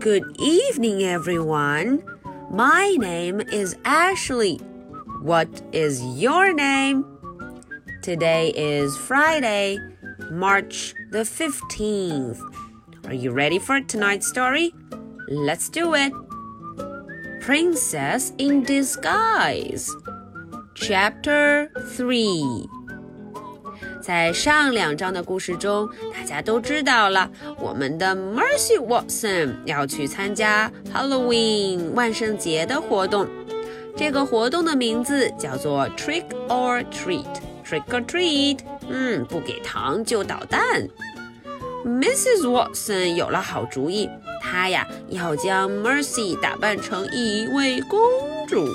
Good evening, everyone. My name is Ashley. What is your name? Today is Friday, March the 15th. Are you ready for tonight's story? Let's do it. Princess in Disguise, Chapter 3. 在上两章的故事中，大家都知道了，我们的 Mercy Watson 要去参加 Halloween 万圣节的活动。这个活动的名字叫做 Trick or Treat，Trick or Treat，嗯，不给糖就捣蛋。Mrs. Watson 有了好主意，她呀要将 Mercy 打扮成一位公主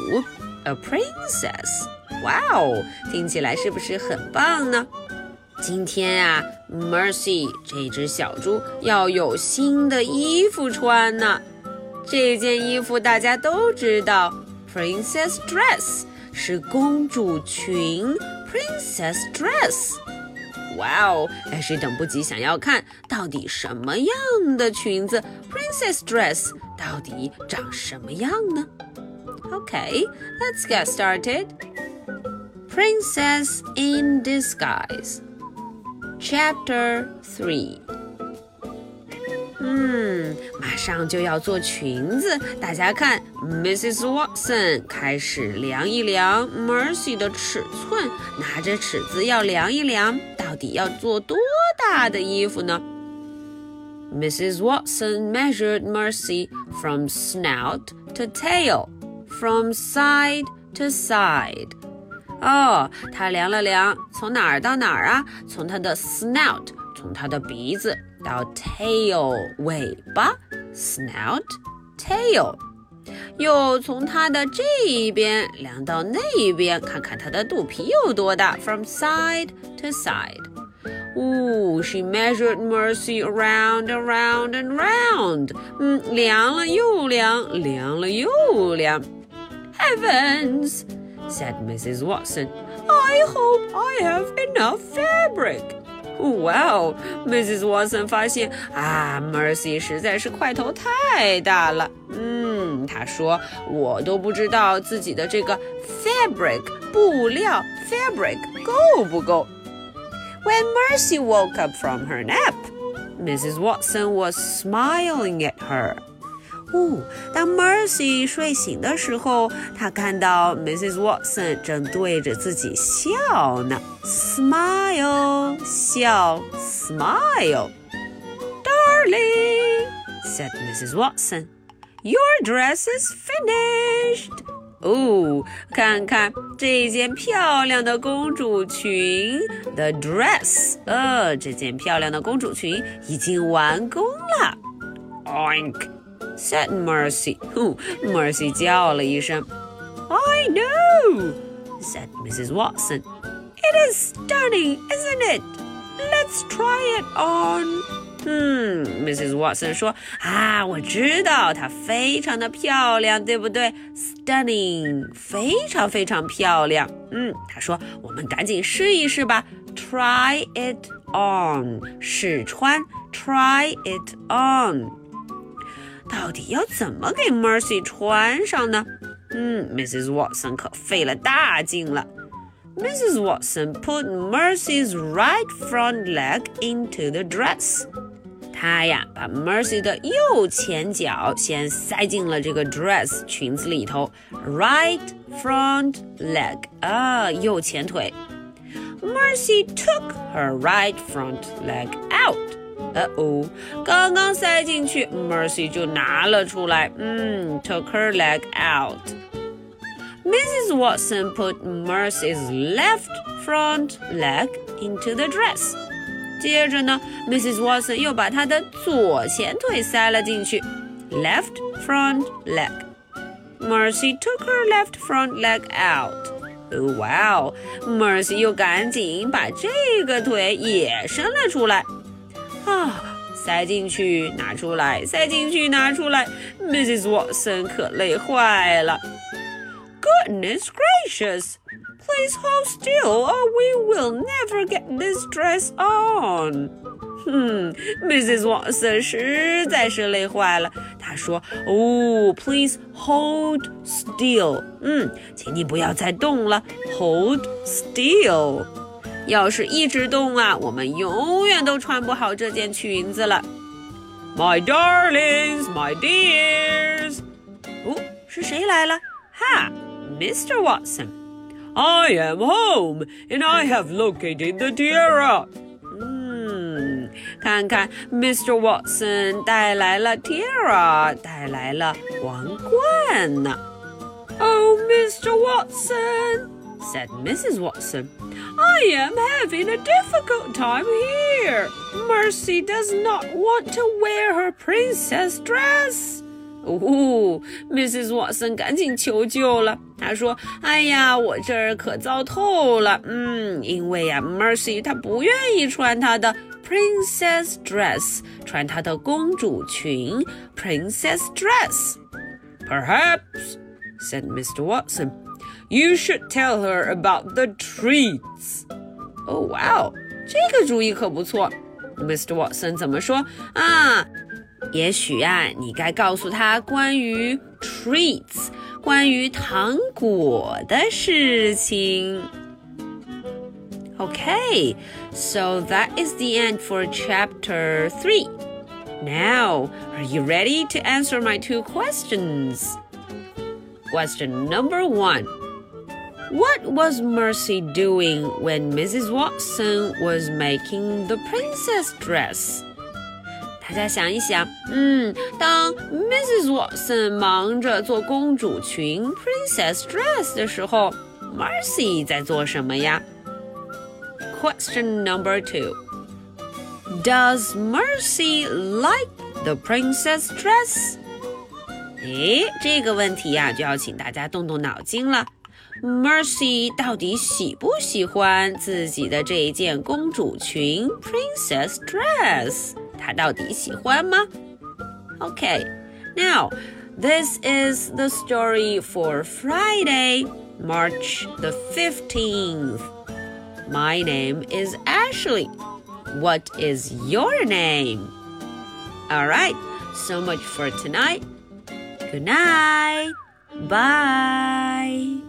，a princess。哇哦，听起来是不是很棒呢？今天啊，Mercy 这只小猪要有新的衣服穿呢。这件衣服大家都知道，Princess Dress 是公主裙，Princess Dress。哇哦，艾是等不及想要看到底什么样的裙子，Princess Dress 到底长什么样呢？Okay，let's get started. Princess in Disguise. Chapter Three。嗯，马上就要做裙子，大家看，Mrs. Watson 开始量一量 Mercy 的尺寸，拿着尺子要量一量，到底要做多大的衣服呢？Mrs. Watson measured Mercy from snout to tail, from side to side. 哦，他量了量，从哪儿到哪儿啊？从他的 snout，从他的鼻子到 tail 尾巴，snout tail，又从他的这一边量到那一边，看看他的肚皮有多大，from side to side。哦，she measured Mercy around and round and round。嗯，量了又量，量了又量。 Heavens！said Mrs. Watson. I hope I have enough fabric. Well, Mrs. Watson 发现啊，Mercy 实在是块头太大了。嗯，她说我都不知道自己的这个 fabric 布料 fabric 够不够。When Mercy woke up from her nap, Mrs. Watson was smiling at her. 哦，当 Mercy 睡醒的时候，她看到 Mrs. Watson 正对着自己笑呢，smile 笑，smile。Darling, said Mrs. Watson, your dress is finished. 哦，看看这件漂亮的公主裙，the dress，呃，这件漂亮的公主裙已经完工了。Oink。said Mercy. 呼，Mercy 叫了一声。I know, said Mrs. Watson. It is stunning, isn't it? Let's try it on. 嗯，Mrs. Watson 说啊，我知道它非常的漂亮，对不对？Stunning，非常非常漂亮。嗯，她说我们赶紧试一试吧。Try it on，试穿。Try it on。 到底要怎么给 Mercy 穿上呢？嗯，Mrs. Watson 可费了大劲了。Mrs. Watson put Mercy's right front leg into the dress。她呀，把 Mercy 的右前脚先塞进了这个 dress 裙子里头。Right front leg 啊，右前腿。Mercy took her right front leg out。 呃哦，刚刚塞进去，Mercy 就拿了出来。嗯，took her leg out。Mrs. Watson put Mercy's left front leg into the dress。接着呢，Mrs. Watson 又把她的左前腿塞了进去，left front leg。Mercy took her left front leg out。哦，哇哦，Mercy 又赶紧把这个腿也伸了出来。 啊，塞进去，拿出来，塞进去，拿出来，Mrs. Watson 可累坏了。Goodness gracious! Please hold still, or we will never get this dress on. 哼，Mrs. Watson 实在是累坏了。她说：“Oh, please hold still。”嗯，请你不要再动了，hold still。 要是一直动啊，我们永远都穿不好这件裙子了。My darlings, my dears。哦，是谁来了？哈，Mr. Watson。I am home and I have located the tiara. 嗯，看看 Mr. Watson 带来了 tiara，带来了王冠呢。Oh, Mr. Watson, said Mrs. Watson. I am having a difficult time here. Mercy does not want to wear her princess dress. 哦，Mrs. Watson 赶紧求救了。她说：“哎呀，我这儿可糟透了。嗯，因为呀，Mercy 她不愿意穿她的 princess dress，穿她的公主裙 princess dress。” Perhaps, said Mr. Watson, you should tell her about the treats. 哦，哇哦，这个主意可不错。Mr. Watson 怎么说啊？也许啊，你该告诉他关于 treats，关于糖果的事情。Okay, so that is the end for chapter 3. Now, are you ready to answer my two questions? Question number one What was Mercy doing when Mrs. Watson was making the princess dress? 大家想一想，嗯，当 Mrs. Watson 忙着做公主裙 Princess Dress 的时候，Marcy 在做什么呀？Question number two. Does Mercy like the princess dress? 诶，这个问题呀、啊，就要请大家动动脑筋了。 Mercy 到底喜不喜欢自己的这一件公主裙 Princess Dress？他到底喜欢吗？Okay, now this is the story for Friday, March the 15th. My name is Ashley. What is your name? All right, so much for tonight. Good night. Bye.